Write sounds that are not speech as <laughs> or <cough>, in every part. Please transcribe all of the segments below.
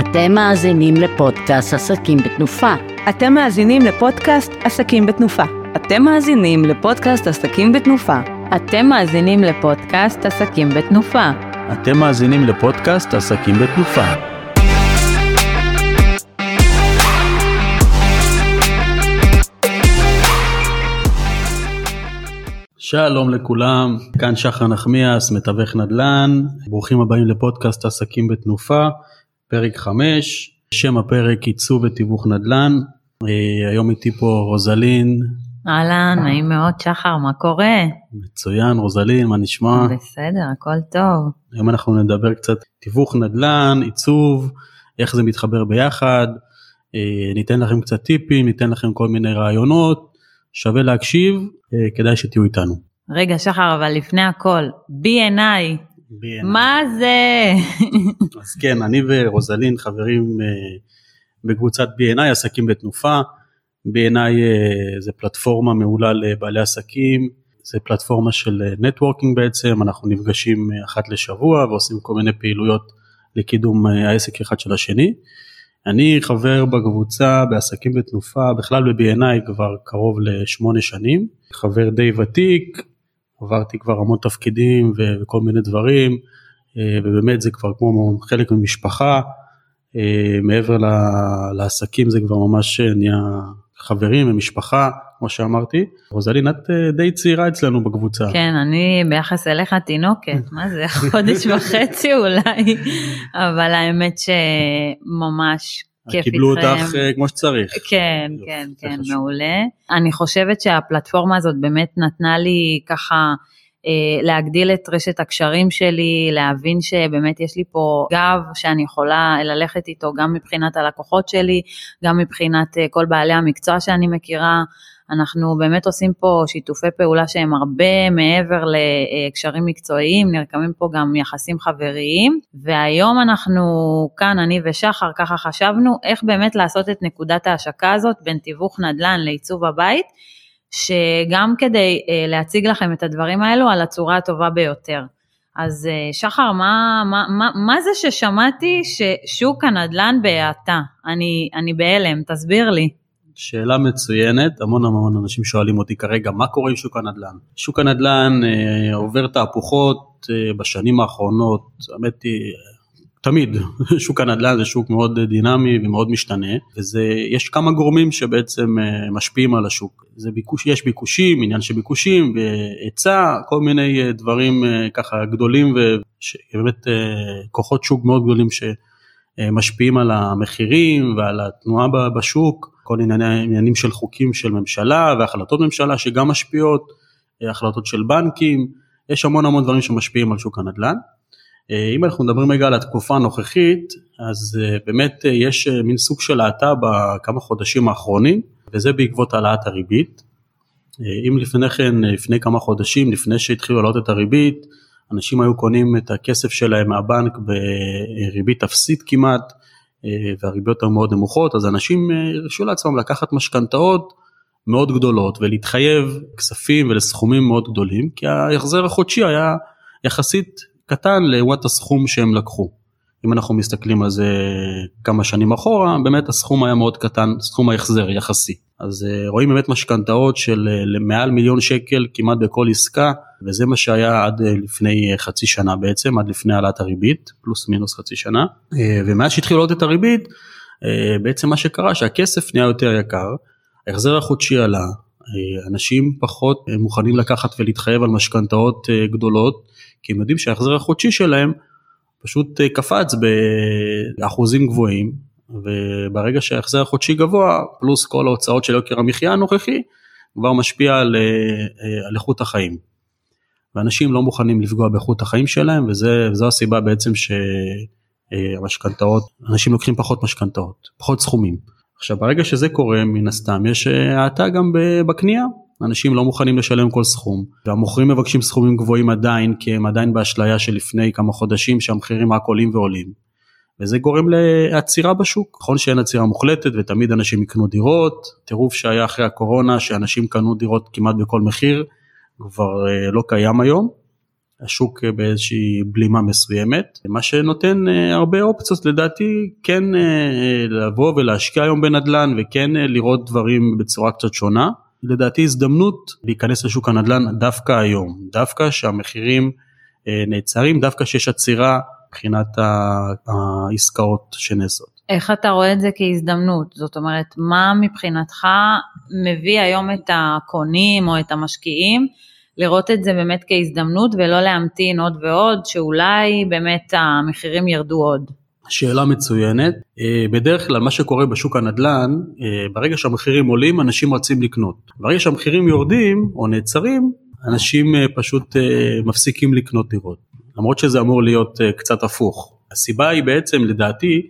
אתם מאזינים לפודקאסט עסקים בתנופה. אתם מאזינים לפודקאסט עסקים בתנופה. אתם מאזינים לפודקאסט עסקים בתנופה. אתם מאזינים לפודקאסט עסקים בתנופה. אתם מאזינים לפודקאסט עסקים בתנופה. שלום לכולם, כאן שחר נחמיאס, מתווך נדל"ן, ברוכים הבאים לפודקאסט עסקים בתנופה, פרק 5, שם הפרק עיצוב ותיווך נדל"ן, אה, היום איתי פה רוזלין. אהלן, נעים מאוד שחר, מה קורה? מצוין, רוזלין, מה נשמע? בסדר, הכל טוב. היום אנחנו נדבר קצת תיווך נדל"ן, עיצוב, איך זה מתחבר ביחד, אה, ניתן לכם קצת טיפים, ניתן לכם כל מיני רעיונות, שווה להקשיב, אה, כדאי שתהיו איתנו. רגע שחר, אבל לפני הכל, B&I, B&I. מה זה? אז כן, אני ורוזלין חברים אה, בקבוצת B&I, עסקים בתנופה. B&I אה, זה פלטפורמה מעולה לבעלי עסקים, זה פלטפורמה של נטוורקינג בעצם, אנחנו נפגשים אה, אחת לשבוע ועושים כל מיני פעילויות לקידום אה, העסק אחד של השני. אני חבר בקבוצה בעסקים בתנופה, בכלל ב-B&I כבר קרוב לשמונה שנים, חבר די ותיק, עברתי כבר המון תפקידים וכל מיני דברים, אה, ובאמת זה כבר כמו חלק ממשפחה, אה, מעבר לעסקים זה כבר ממש נהיה חברים ומשפחה, כמו שאמרתי. רוזלין, את אה, די צעירה אצלנו בקבוצה. כן, אני ביחס אליך תינוקת, מה זה, <laughs> חודש וחצי אולי, אבל האמת שממש כיף איתכם. קיבלו אותך אה, כמו שצריך. כן, כן, כן. מעולה. אני חושבת שהפלטפורמה הזאת באמת נתנה לי ככה אה, להגדיל את רשת הקשרים שלי, להבין שבאמת יש לי פה גב שאני יכולה ללכת איתו גם מבחינת הלקוחות שלי, גם מבחינת אה, כל בעלי המקצוע שאני מכירה. אנחנו באמת עושים פה שיתופי פעולה שהם הרבה מעבר לקשרים מקצועיים, נרקמים פה גם יחסים חבריים, והיום אנחנו כאן, אני ושחר, ככה חשבנו איך באמת לעשות את נקודת ההשקה הזאת בין תיווך נדל"ן לעיצוב הבית, שגם כדי אה, להציג לכם את הדברים האלו על הצורה הטובה ביותר. אז אה, שחר, מה, מה, מה, מה זה ששמעתי ששוק הנדל"ן בהאטה? אני, אני בהלם, תסביר לי. שאלה מצוינת, המון המון אנשים שואלים אותי כרגע מה קורה עם שוק הנדל"ן. שוק הנדל"ן אה, עובר תהפוכות אה, בשנים האחרונות, האמת היא, תמיד, <laughs> שוק הנדל"ן זה שוק מאוד דינמי ומאוד משתנה, ויש כמה גורמים שבעצם אה, משפיעים על השוק. זה ביקוש, יש ביקושים, עניין של ביקושים והיצע, כל מיני אה, דברים אה, ככה גדולים ובאמת אה, כוחות שוק מאוד גדולים ש... אה, משפיעים על המחירים ועל התנועה בשוק, כל ענייני, עניינים של חוקים של ממשלה והחלטות ממשלה שגם משפיעות, אה, החלטות של בנקים, יש המון המון דברים שמשפיעים על שוק הנדל"ן. אה, אם אנחנו מדברים רגע על התקופה הנוכחית, אז אה, באמת יש מין סוג של האטה בכמה חודשים האחרונים, וזה בעקבות העלאת הריבית. אם לפני כן, לפני כמה חודשים, לפני שהתחילו להעלות את הריבית, אנשים היו קונים את הכסף שלהם מהבנק בריבית אפסית כמעט, והריביות היו מאוד נמוכות, אז אנשים אה, הרשו לעצמם לקחת משכנתאות מאוד גדולות ולהתחייב כספים ולסכומים מאוד גדולים, כי ההחזר החודשי היה יחסית קטן לעומת הסכום שהם לקחו. אם אנחנו מסתכלים על זה כמה שנים אחורה, באמת הסכום היה מאוד קטן, סכום ההחזר יחסי. אז אה, רואים באמת משכנתאות של אה, מעל מיליון שקל כמעט בכל עסקה, וזה מה שהיה עד אה, לפני חצי שנה בעצם, עד לפני העלאת הריבית, פלוס מינוס חצי שנה. ומאז שהתחילו לעלות את הריבית, בעצם מה שקרה שהכסף נהיה יותר יקר, ההחזר החודשי עלה, אנשים פחות מוכנים לקחת ולהתחייב על משכנתאות גדולות, כי הם יודעים שההחזר החודשי שלהם פשוט אה, קפץ באחוזים גבוהים, וברגע שההחזר החודשי גבוה, פלוס כל ההוצאות של יוקר המחיה הנוכחי, כבר משפיע על, אה, אה, על איכות החיים. ואנשים לא מוכנים לפגוע באיכות החיים שלהם, וזו הסיבה בעצם שהמשכנתאות, אנשים לוקחים פחות משכנתאות, פחות סכומים. עכשיו ברגע שזה קורה מן הסתם יש האטה גם בקנייה, אנשים לא מוכנים לשלם כל סכום והמוכרים מבקשים סכומים גבוהים עדיין כי הם עדיין באשליה של לפני כמה חודשים שהמחירים רק עולים ועולים. וזה גורם לעצירה בשוק, נכון שאין עצירה מוחלטת ותמיד אנשים יקנו דירות, טירוף שהיה אחרי הקורונה שאנשים קנו דירות כמעט בכל מחיר כבר אה, לא קיים היום. השוק באיזושהי בלימה מסוימת, מה שנותן הרבה אופציות לדעתי כן לבוא ולהשקיע היום בנדל"ן וכן לראות דברים בצורה קצת שונה. לדעתי הזדמנות להיכנס לשוק הנדל"ן דווקא היום, דווקא שהמחירים נעצרים, דווקא שיש עצירה מבחינת העסקאות שנעשות. איך אתה רואה את זה כהזדמנות? זאת אומרת, מה מבחינתך מביא היום את הקונים או את המשקיעים לראות את זה באמת כהזדמנות ולא להמתין עוד ועוד, שאולי באמת המחירים ירדו עוד? שאלה מצוינת. אה, בדרך כלל מה שקורה בשוק הנדל"ן, אה, ברגע שהמחירים עולים אנשים רצים לקנות. ברגע שהמחירים יורדים או נעצרים, אנשים אה, פשוט מפסיקים לקנות דירות. למרות שזה אמור להיות קצת הפוך. הסיבה היא בעצם לדעתי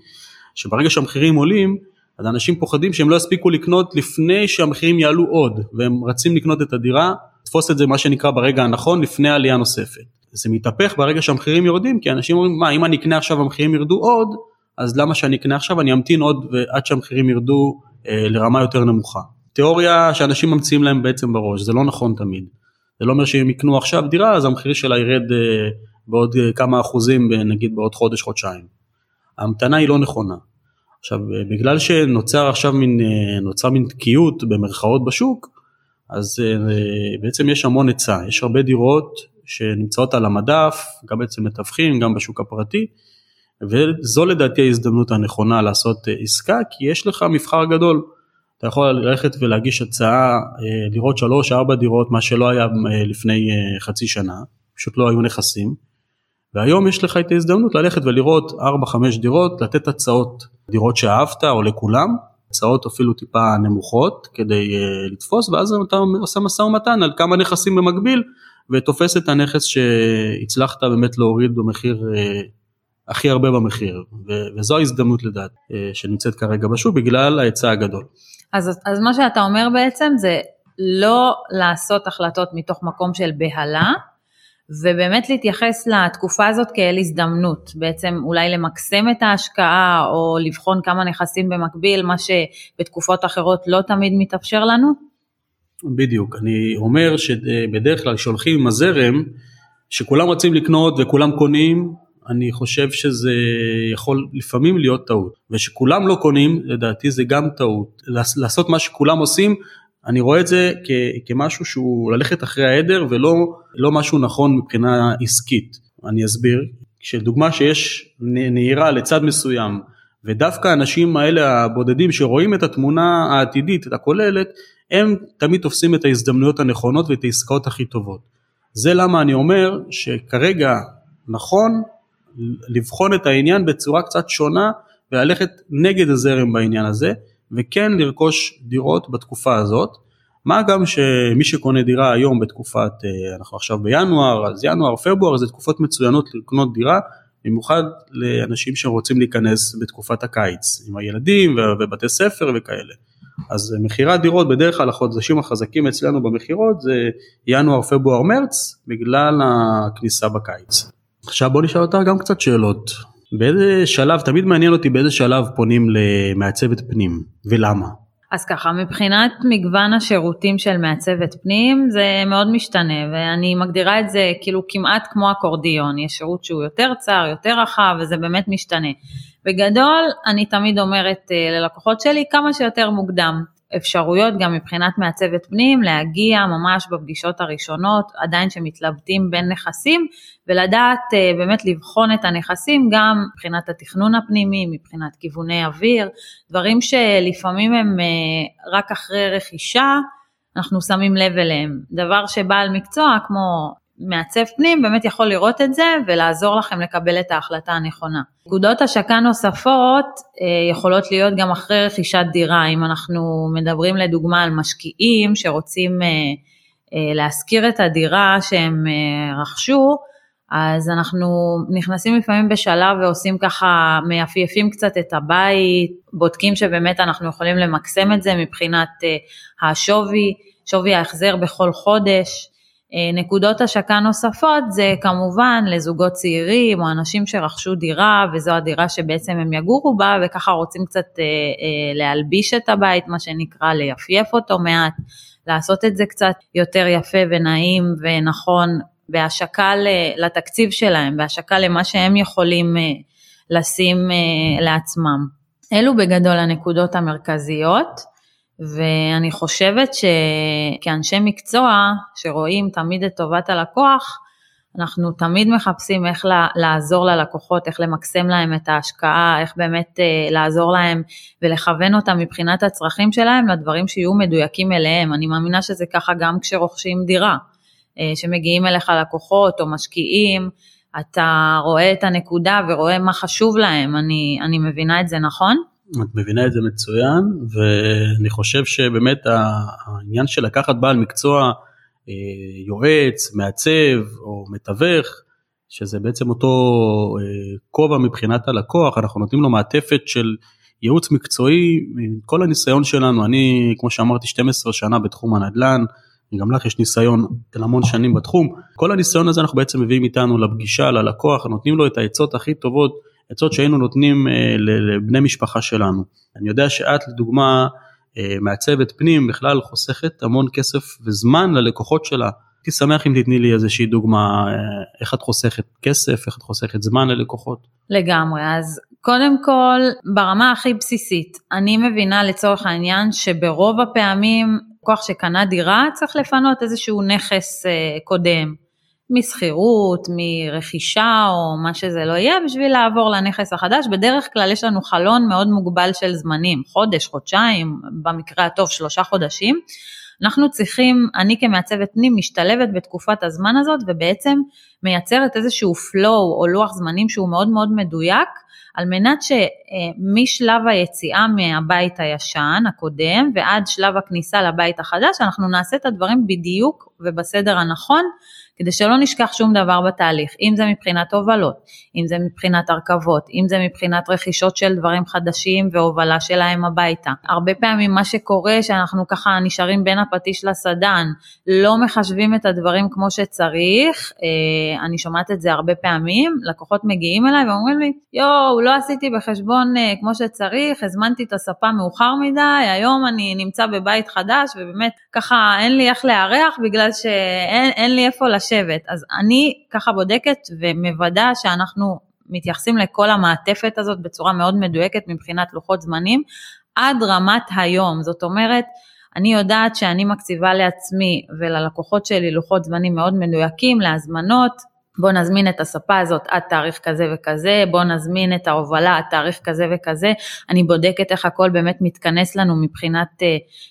שברגע שהמחירים עולים, אז אנשים פוחדים שהם לא יספיקו לקנות לפני שהמחירים יעלו עוד, והם רצים לקנות את הדירה, לתפוס את זה מה שנקרא ברגע הנכון לפני עלייה נוספת. זה מתהפך ברגע שהמחירים יורדים, כי אנשים אומרים, מה, אם אני אקנה עכשיו המחירים ירדו עוד, אז למה שאני אקנה עכשיו, אני אמתין עוד עד שהמחירים ירדו אה, לרמה יותר נמוכה. תיאוריה שאנשים ממציאים להם בעצם בראש, זה לא נכון תמיד. זה לא אומר שאם יקנו עכשיו דירה, אז המחיר שלה ירד אה, בעוד אה, כמה אחוזים, נגיד בעוד חודש, חודשיים. ההמתנה היא לא נכונה. עכשיו בגלל שנוצר עכשיו מין, אה, נוצר מין תקיעות במרכאות בשוק, אז אה, בעצם יש המון היצע, יש הרבה דירות שנמצאות על המדף, גם אצל מתווכים, גם בשוק הפרטי, וזו לדעתי ההזדמנות הנכונה לעשות אה, עסקה, כי יש לך מבחר גדול. אתה יכול ללכת ולהגיש הצעה, לראות שלוש ארבע דירות, מה שלא היה לפני חצי שנה, פשוט לא היו נכסים. והיום יש לך את ההזדמנות ללכת ולראות 4-5 דירות, לתת הצעות, דירות שאהבת או לכולם, הצעות אפילו טיפה נמוכות כדי לתפוס ואז אתה עושה משא ומתן על כמה נכסים במקביל ותופס את הנכס שהצלחת באמת להוריד במחיר uh, הכי הרבה במחיר ו- וזו ההזדמנות לדעת uh, שנמצאת כרגע בשוק בגלל ההיצע הגדול. אז, אז מה שאתה אומר בעצם זה לא לעשות החלטות מתוך מקום של בהלה, ובאמת להתייחס לתקופה הזאת כאל הזדמנות, בעצם אולי למקסם את ההשקעה או לבחון כמה נכסים במקביל, מה שבתקופות אחרות לא תמיד מתאפשר לנו? בדיוק, אני אומר שבדרך כלל כשהולכים עם הזרם, שכולם רוצים לקנות וכולם קונים, אני חושב שזה יכול לפעמים להיות טעות, ושכולם לא קונים, לדעתי זה גם טעות. לעשות מה שכולם עושים, אני רואה את זה כ- כמשהו שהוא ללכת אחרי העדר ולא לא משהו נכון מבחינה עסקית. אני אסביר, כשדוגמה שיש נהירה לצד מסוים ודווקא האנשים האלה הבודדים שרואים את התמונה העתידית, את הכוללת, הם תמיד תופסים את ההזדמנויות הנכונות ואת העסקאות הכי טובות. זה למה אני אומר שכרגע נכון לבחון את העניין בצורה קצת שונה וללכת נגד הזרם בעניין הזה. וכן לרכוש דירות בתקופה הזאת. מה גם שמי שקונה דירה היום בתקופת, אה, אנחנו עכשיו בינואר, אז ינואר, פברואר זה תקופות מצוינות לקנות דירה, במיוחד לאנשים שרוצים להיכנס בתקופת הקיץ, עם הילדים ובתי ספר וכאלה. אז מכירת דירות בדרך כלל החודשים החזקים אצלנו במכירות זה ינואר, פברואר, מרץ, בגלל הכניסה בקיץ. עכשיו בוא נשאל אותה גם קצת שאלות. באיזה שלב, תמיד מעניין אותי באיזה שלב פונים למעצבת פנים ולמה. אז ככה, מבחינת מגוון השירותים של מעצבת פנים זה מאוד משתנה ואני מגדירה את זה כאילו כמעט כמו אקורדיון, יש שירות שהוא יותר צר, יותר רחב וזה באמת משתנה. בגדול, אני תמיד אומרת אה, ללקוחות שלי כמה שיותר מוקדם. אפשרויות גם מבחינת מעצבת פנים להגיע ממש בפגישות הראשונות עדיין שמתלבטים בין נכסים ולדעת אה, באמת לבחון את הנכסים גם מבחינת התכנון הפנימי, מבחינת כיווני אוויר, דברים שלפעמים הם אה, רק אחרי רכישה אנחנו שמים לב אליהם. דבר שבעל מקצוע כמו מעצב פנים באמת יכול לראות את זה ולעזור לכם לקבל את ההחלטה הנכונה. נקודות השקה נוספות אה, יכולות להיות גם אחרי רכישת דירה, אם אנחנו מדברים לדוגמה על משקיעים שרוצים אה, אה, להשכיר את הדירה שהם רכשו, אז אנחנו נכנסים לפעמים בשלב ועושים ככה, מייפייפים קצת את הבית, בודקים שבאמת אנחנו יכולים למקסם את זה מבחינת השווי, שווי ההחזר בכל חודש. אה, נקודות השקה נוספות זה כמובן לזוגות צעירים או אנשים שרכשו דירה וזו הדירה שבעצם הם יגורו בה וככה רוצים קצת אה, אה, להלביש את הבית, מה שנקרא ליפייף אותו מעט, לעשות את זה קצת יותר יפה ונעים ונכון בהשקה לתקציב שלהם, בהשקה למה שהם יכולים לשים לעצמם. אלו בגדול הנקודות המרכזיות, ואני חושבת שכאנשי מקצוע שרואים תמיד את טובת הלקוח, אנחנו תמיד מחפשים איך לעזור ללקוחות, איך למקסם להם את ההשקעה, איך באמת אה, לעזור להם ולכוון אותם מבחינת הצרכים שלהם לדברים שיהיו מדויקים אליהם. אני מאמינה שזה ככה גם כשרוכשים דירה, אה, שמגיעים אליך לקוחות או משקיעים, אתה רואה את הנקודה ורואה מה חשוב להם, אני, אני מבינה את זה נכון? את מבינה את זה מצוין, ואני חושב שבאמת העניין של לקחת בעל מקצוע, אה, יועץ, מעצב או מתווך, שזה בעצם אותו אה, כובע מבחינת הלקוח, אנחנו נותנים לו מעטפת של ייעוץ מקצועי, כל הניסיון שלנו, אני כמו שאמרתי 12 שנה בתחום הנדל"ן, גם לך יש ניסיון של המון שנים בתחום, כל הניסיון הזה אנחנו בעצם מביאים איתנו לפגישה, ללקוח, נותנים לו את העצות הכי טובות, עצות שהיינו נותנים אה, לבני משפחה שלנו. אני יודע שאת לדוגמה אה, מעצבת פנים בכלל חוסכת המון כסף וזמן ללקוחות שלה. הייתי שמח אם תתני לי איזושהי דוגמה אה, איך את חוסכת כסף, איך את חוסכת זמן ללקוחות. לגמרי, אז קודם כל ברמה הכי בסיסית, אני מבינה לצורך העניין שברוב הפעמים כוח שקנה דירה צריך לפנות איזשהו נכס קודם. משכירות, מרכישה או מה שזה לא יהיה בשביל לעבור לנכס החדש. בדרך כלל יש לנו חלון מאוד מוגבל של זמנים, חודש, חודשיים, במקרה הטוב שלושה חודשים. אנחנו צריכים, אני כמעצבת פנים משתלבת בתקופת הזמן הזאת ובעצם מייצרת איזשהו flow או לוח זמנים שהוא מאוד מאוד מדויק על מנת שמשלב היציאה מהבית הישן הקודם ועד שלב הכניסה לבית החדש אנחנו נעשה את הדברים בדיוק ובסדר הנכון כדי שלא נשכח שום דבר בתהליך, אם זה מבחינת הובלות, אם זה מבחינת הרכבות, אם זה מבחינת רכישות של דברים חדשים והובלה שלהם הביתה. הרבה פעמים מה שקורה שאנחנו ככה נשארים בין הפטיש לסדן, לא מחשבים את הדברים כמו שצריך, אה, אני שומעת את זה הרבה פעמים, לקוחות מגיעים אליי ואומרים לי, יואו, לא עשיתי בחשבון אה, כמו שצריך, הזמנתי את הספה מאוחר מדי, היום אני נמצא בבית חדש ובאמת ככה אין לי איך לארח בגלל שאין לי איפה לשבת. לשבת. אז אני ככה בודקת ומוודא שאנחנו מתייחסים לכל המעטפת הזאת בצורה מאוד מדויקת מבחינת לוחות זמנים, עד רמת היום. זאת אומרת, אני יודעת שאני מקציבה לעצמי וללקוחות שלי לוחות זמנים מאוד מדויקים להזמנות, בוא נזמין את הספה הזאת עד תאריך כזה וכזה, בוא נזמין את ההובלה עד תאריך כזה וכזה, אני בודקת איך הכל באמת מתכנס לנו מבחינת uh,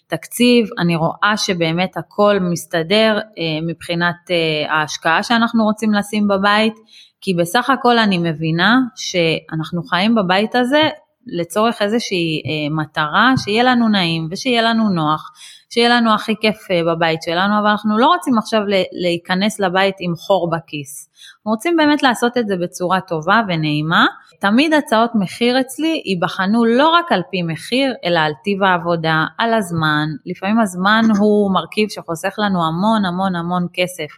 תקציב, אני רואה שבאמת הכל מסתדר uh, מבחינת uh, ההשקעה שאנחנו רוצים לשים בבית, כי בסך הכל אני מבינה שאנחנו חיים בבית הזה לצורך איזושהי uh, מטרה, שיהיה לנו נעים ושיהיה לנו נוח. שיהיה לנו הכי כיף בבית שלנו, אבל אנחנו לא רוצים עכשיו להיכנס לבית עם חור בכיס. אנחנו רוצים באמת לעשות את זה בצורה טובה ונעימה. תמיד הצעות מחיר אצלי ייבחנו לא רק על פי מחיר, אלא על טיב העבודה, על הזמן. לפעמים הזמן הוא מרכיב שחוסך לנו המון המון המון כסף,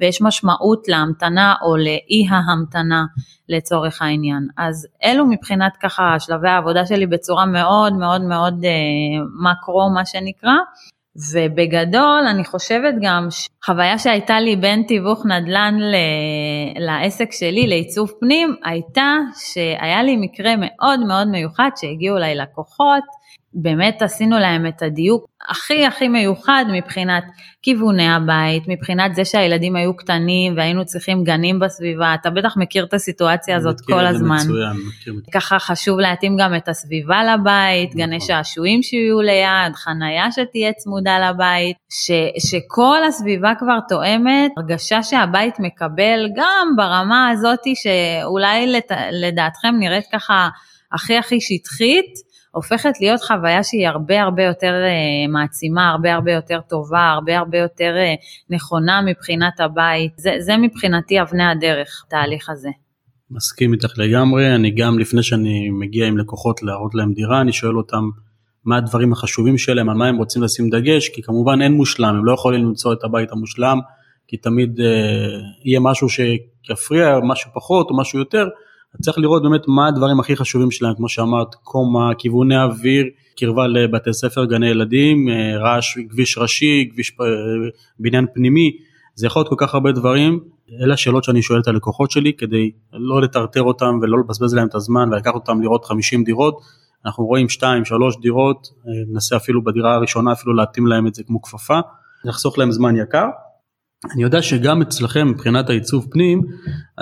ויש משמעות להמתנה או לאי ההמתנה לצורך העניין. אז אלו מבחינת ככה שלבי העבודה שלי בצורה מאוד מאוד מאוד אה, מקרו מה שנקרא. ובגדול אני חושבת גם שחוויה שהייתה לי בין תיווך נדל"ן ל... לעסק שלי, לעיצוב פנים, הייתה שהיה לי מקרה מאוד מאוד מיוחד שהגיעו אליי לקוחות באמת עשינו להם את הדיוק הכי הכי מיוחד מבחינת כיווני הבית, מבחינת זה שהילדים היו קטנים והיינו צריכים גנים בסביבה, אתה בטח מכיר את הסיטואציה הזאת כל הזמן. מצוין, מכיר. ככה חשוב להתאים גם את הסביבה לבית, נכון. גני שעשועים שיהיו ליד, חנייה שתהיה צמודה לבית, ש, שכל הסביבה כבר תואמת, הרגשה שהבית מקבל גם ברמה הזאתי שאולי לת, לדעתכם נראית ככה הכי הכי שטחית, הופכת להיות חוויה שהיא הרבה הרבה יותר uh, מעצימה, הרבה הרבה יותר טובה, הרבה הרבה יותר uh, נכונה מבחינת הבית. זה, זה מבחינתי אבני הדרך, התהליך הזה. מסכים איתך לגמרי, אני גם לפני שאני מגיע עם לקוחות להראות להם דירה, אני שואל אותם מה הדברים החשובים שלהם, על מה הם רוצים לשים דגש, כי כמובן אין מושלם, הם לא יכולים למצוא את הבית המושלם, כי תמיד uh, יהיה משהו שיפריע, משהו פחות או משהו יותר, צריך לראות באמת מה הדברים הכי חשובים שלהם, כמו שאמרת, קומה, כיווני אוויר, קרבה לבתי ספר, גני ילדים, אה, רעש, כביש ראשי, כביש אה, בניין פנימי, זה יכול להיות כל כך הרבה דברים, אלה השאלות שאני שואל את הלקוחות שלי כדי לא לטרטר אותם ולא לבזבז להם את הזמן ולקחת אותם לראות 50 דירות. אנחנו רואים 2-3 דירות, ננסה אפילו בדירה הראשונה אפילו להתאים להם את זה כמו כפפה, נחסוך להם זמן יקר. אני יודע שגם אצלכם מבחינת העיצוב פנים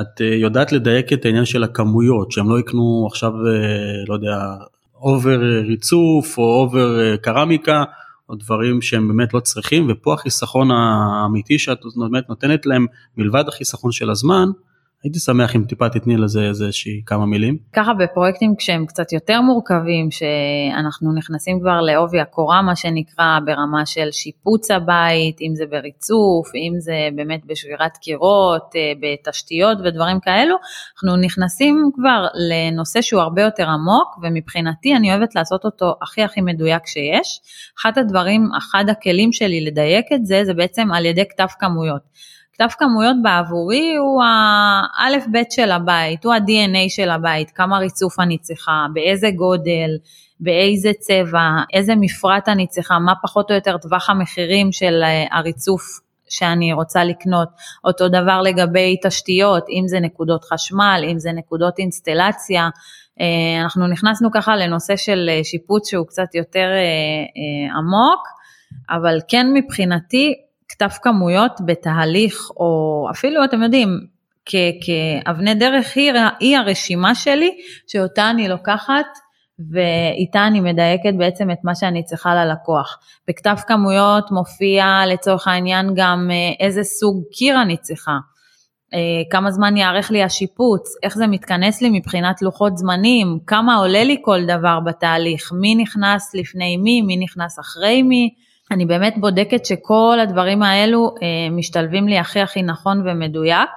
את אה, יודעת לדייק את העניין של הכמויות שהם לא יקנו עכשיו אה, לא יודע over ריצוף או over קרמיקה או דברים שהם באמת לא צריכים ופה החיסכון האמיתי שאת באמת נותנת להם מלבד החיסכון של הזמן הייתי שמח אם טיפה תתני לזה איזושהי כמה מילים. ככה בפרויקטים כשהם קצת יותר מורכבים, שאנחנו נכנסים כבר לעובי הקורה מה שנקרא, ברמה של שיפוץ הבית, אם זה בריצוף, אם זה באמת בשבירת קירות, אה, בתשתיות ודברים כאלו, אנחנו נכנסים כבר לנושא שהוא הרבה יותר עמוק, ומבחינתי אני אוהבת לעשות אותו הכי הכי מדויק שיש. אחד הדברים, אחד הכלים שלי לדייק את זה, זה בעצם על ידי כתב כמויות. כתב כמויות בעבורי הוא האלף בית של הבית, הוא ה-DNA של הבית, כמה ריצוף אני צריכה, באיזה גודל, באיזה צבע, איזה מפרט אני צריכה, מה פחות או יותר טווח המחירים של אה, הריצוף שאני רוצה לקנות. אותו דבר לגבי תשתיות, אם זה נקודות חשמל, אם זה נקודות אינסטלציה. אה, אנחנו נכנסנו ככה לנושא של אה, שיפוץ שהוא קצת יותר עמוק, אבל כן מבחינתי כתב כמויות בתהליך, או אפילו, אתם יודעים, כאבני דרך היא, היא הרשימה שלי, שאותה אני לוקחת ואיתה אני מדייקת בעצם את מה שאני צריכה ללקוח. בכתב כמויות מופיע לצורך העניין גם אה, איזה סוג קיר אני צריכה. אה, כמה זמן יארך לי השיפוץ, איך זה מתכנס לי מבחינת לוחות זמנים, כמה עולה לי כל דבר בתהליך, מי נכנס לפני מי, מי נכנס אחרי מי, אני באמת בודקת שכל הדברים האלו אה, משתלבים לי הכי הכי נכון ומדויק,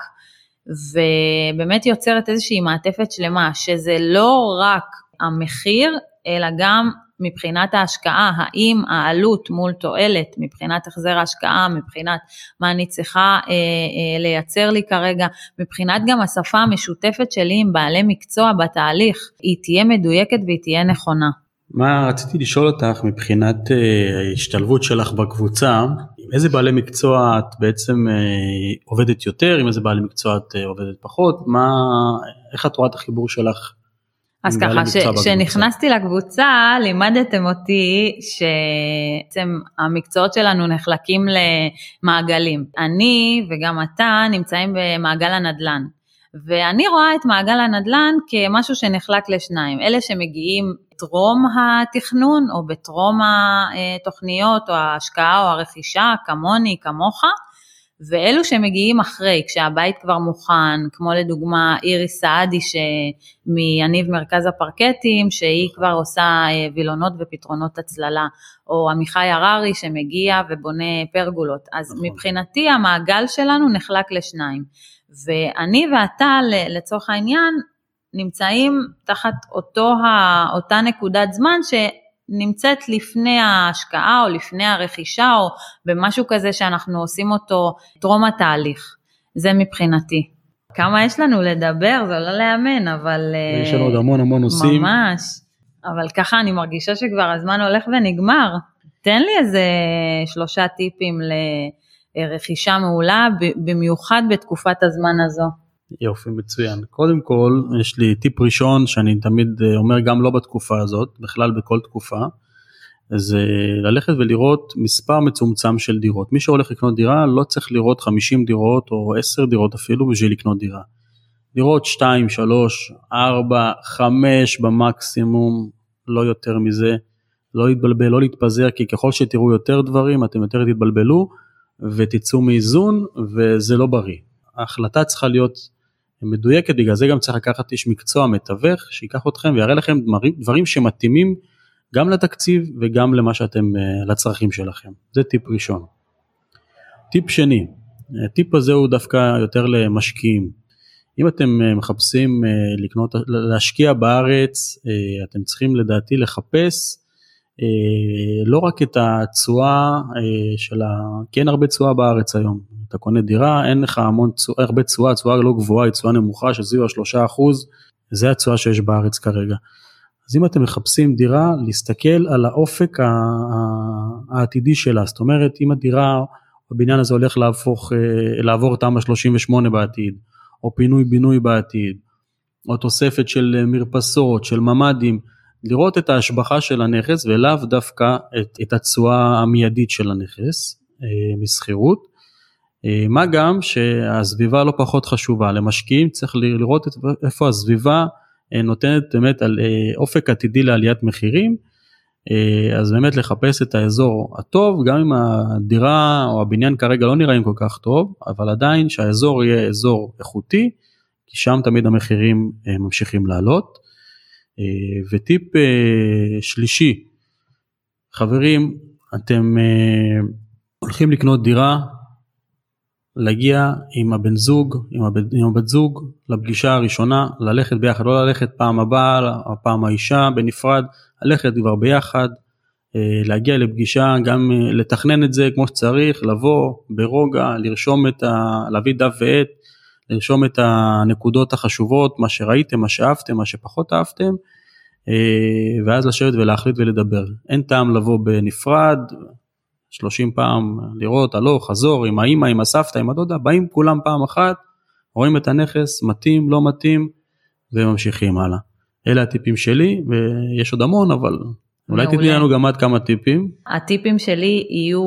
ובאמת יוצרת איזושהי מעטפת שלמה, שזה לא רק המחיר, אלא גם מבחינת ההשקעה, האם העלות מול תועלת, מבחינת החזר ההשקעה, מבחינת מה אני צריכה אה, אה, לייצר לי כרגע, מבחינת גם השפה המשותפת שלי עם בעלי מקצוע בתהליך, היא תהיה מדויקת והיא תהיה נכונה. מה רציתי לשאול אותך מבחינת אה, ההשתלבות שלך בקבוצה, עם איזה בעלי מקצוע את בעצם אה, עובדת יותר, עם איזה בעלי מקצוע את אה, עובדת פחות, מה, איך את רואה את החיבור שלך? אז ככה, כשנכנסתי לקבוצה לימדתם אותי שבעצם המקצועות שלנו נחלקים למעגלים. אני וגם אתה נמצאים במעגל הנדל"ן. ואני רואה את מעגל הנדל"ן כמשהו שנחלק לשניים, אלה שמגיעים בטרום התכנון או בטרום התוכניות או ההשקעה או הרכישה, כמוני, כמוך, ואלו שמגיעים אחרי, כשהבית כבר מוכן, כמו לדוגמה איריס סעדי מיניב מרכז הפרקטים, שהיא כבר עושה אה, וילונות ופתרונות הצללה, או עמיחי הררי שמגיע ובונה פרגולות. אז נכון. מבחינתי המעגל שלנו נחלק לשניים. ואני ואתה לצורך העניין נמצאים תחת אותו, אותה נקודת זמן שנמצאת לפני ההשקעה או לפני הרכישה או במשהו כזה שאנחנו עושים אותו טרום התהליך. זה מבחינתי. כמה יש לנו לדבר, זה לא להאמן, אבל... יש לנו עוד המון המון נושאים. ממש. אבל ככה אני מרגישה שכבר הזמן הולך ונגמר. תן לי איזה שלושה טיפים לרכישה מעולה, במיוחד בתקופת הזמן הזו. יופי מצוין קודם כל יש לי טיפ ראשון שאני תמיד אה, אומר גם לא בתקופה הזאת בכלל בכל תקופה. זה ללכת ולראות מספר מצומצם של דירות מי שהולך לקנות דירה לא צריך לראות 50 דירות או 10 דירות אפילו בשביל לקנות דירה. לראות 2 3 4 5 במקסימום לא יותר מזה לא להתבלבל לא להתפזר כי ככל שתראו יותר דברים אתם יותר תתבלבלו ותצאו מאיזון וזה לא בריא. ההחלטה צריכה להיות מדויקת, בגלל זה גם צריך לקחת איש מקצוע מתווך שייקח אתכם ויראה לכם דברים, דברים שמתאימים גם לתקציב וגם למה שאתם, אה, לצרכים שלכם. זה טיפ ראשון. טיפ שני, הטיפ הזה הוא דווקא יותר למשקיעים. אם אתם אה, מחפשים אה, לקנות, להשקיע בארץ, אתם צריכים לדעתי לחפש לא רק את התשואה של ה... כי אין הרבה תשואה בארץ היום, אתה קונה דירה, אין לך המון, הרבה תשואה, תשואה לא גבוהה, היא תשואה נמוכה של סביב השלושה אחוז, זה התשואה שיש בארץ כרגע. אז אם אתם מחפשים דירה, להסתכל על האופק העתידי שלה, זאת אומרת אם הדירה הבניין הזה הולך להפוך, אה, לעבור תמ"א 38 בעתיד, או פינוי בינוי בעתיד, או תוספת של מרפסות, של ממ"דים, לראות את ההשבחה של הנכס ולאו דווקא את, את התשואה המיידית של הנכס משכירות. מה גם שהסביבה לא פחות חשובה, למשקיעים צריך לראות איפה הסביבה נותנת באמת על אופק עתידי לעליית מחירים אה, אז באמת לחפש את האזור הטוב, גם אם הדירה או הבניין כרגע לא נראים כל כך טוב, אבל עדיין שהאזור יהיה אזור איכותי, כי שם תמיד המחירים אה, ממשיכים לעלות. אה, וטיפ שלישי, חברים, אתם הולכים לקנות דירה, להגיע עם הבן זוג, עם, הבת זוג, לפגישה הראשונה, ללכת ביחד, לא ללכת פעם הבאה, פעם האישה בנפרד, ללכת כבר ביחד, אה, להגיע לפגישה, גם אה, לתכנן את זה כמו שצריך, לבוא ברוגע, לרשום את ה... להביא דף ועט, לרשום את הנקודות החשובות, מה שראיתם, מה שאהבתם, מה שפחות אהבתם, אה, ואז לשבת ולהחליט ולדבר. אין טעם לבוא בנפרד, 30 פעם לראות הלוך, חזור, עם האמא, עם הסבתא, עם הדודה, באים כולם פעם אחת, רואים את הנכס, מתאים, לא מתאים, וממשיכים הלאה. אלה הטיפים שלי, ויש עוד המון, אבל אולי תתני לנו גם עד כמה טיפים. הטיפים שלי יהיו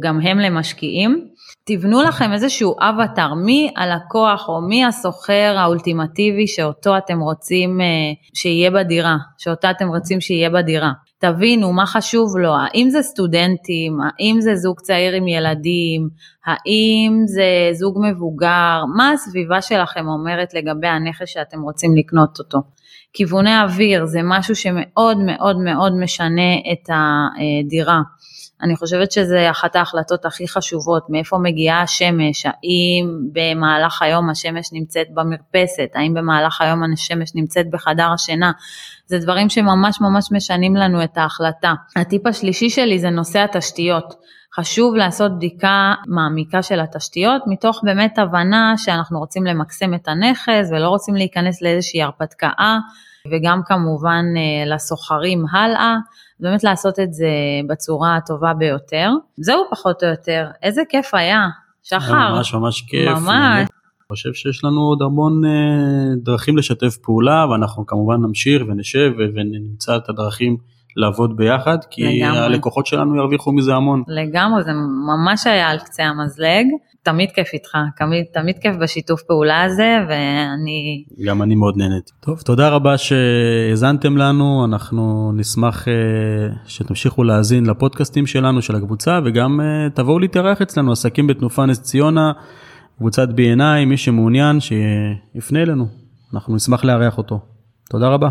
גם הם למשקיעים. תבנו לכם איזשהו אבטר, מי הלקוח או מי הסוחר האולטימטיבי שאותו אתם רוצים אה, שיהיה בדירה, שאותה אתם רוצים שיהיה בדירה. תבינו מה חשוב לו, האם זה סטודנטים, האם זה זוג צעיר עם ילדים, האם זה זוג מבוגר, מה הסביבה שלכם אומרת לגבי הנכס שאתם רוצים לקנות אותו. כיווני אוויר זה משהו שמאוד מאוד מאוד משנה את הדירה. אני חושבת שזה אחת ההחלטות הכי חשובות, מאיפה מגיעה השמש, האם במהלך היום השמש נמצאת במרפסת, האם במהלך היום השמש נמצאת בחדר השינה, זה דברים שממש ממש משנים לנו את ההחלטה. הטיפ השלישי שלי זה נושא התשתיות. חשוב לעשות בדיקה מעמיקה של התשתיות, מתוך באמת הבנה שאנחנו רוצים למקסם את הנכס ולא רוצים להיכנס לאיזושהי הרפתקה, וגם כמובן אה, לסוחרים הלאה. באמת לעשות את זה בצורה הטובה ביותר. זהו פחות או יותר, איזה כיף היה, שחר. ממש ממש כיף. ממש. אני חושב שיש לנו עוד המון אה, דרכים לשתף פעולה ואנחנו כמובן נמשיך ונשב ונמצא את הדרכים לעבוד ביחד כי לגמרי. הלקוחות שלנו ירוויחו מזה המון. לגמרי, זה ממש היה על קצה המזלג. תמיד כיף איתך, תמיד, תמיד כיף בשיתוף פעולה הזה, ואני... גם אני מאוד נהנית. טוב, תודה רבה שהאזנתם לנו, אנחנו נשמח uh, שתמשיכו להאזין לפודקאסטים שלנו, של הקבוצה, וגם uh, תבואו להתארח אצלנו, עסקים בתנופה נס ציונה, קבוצת B&I, מי שמעוניין שיפנה אלינו, אנחנו נשמח לארח אותו. תודה רבה.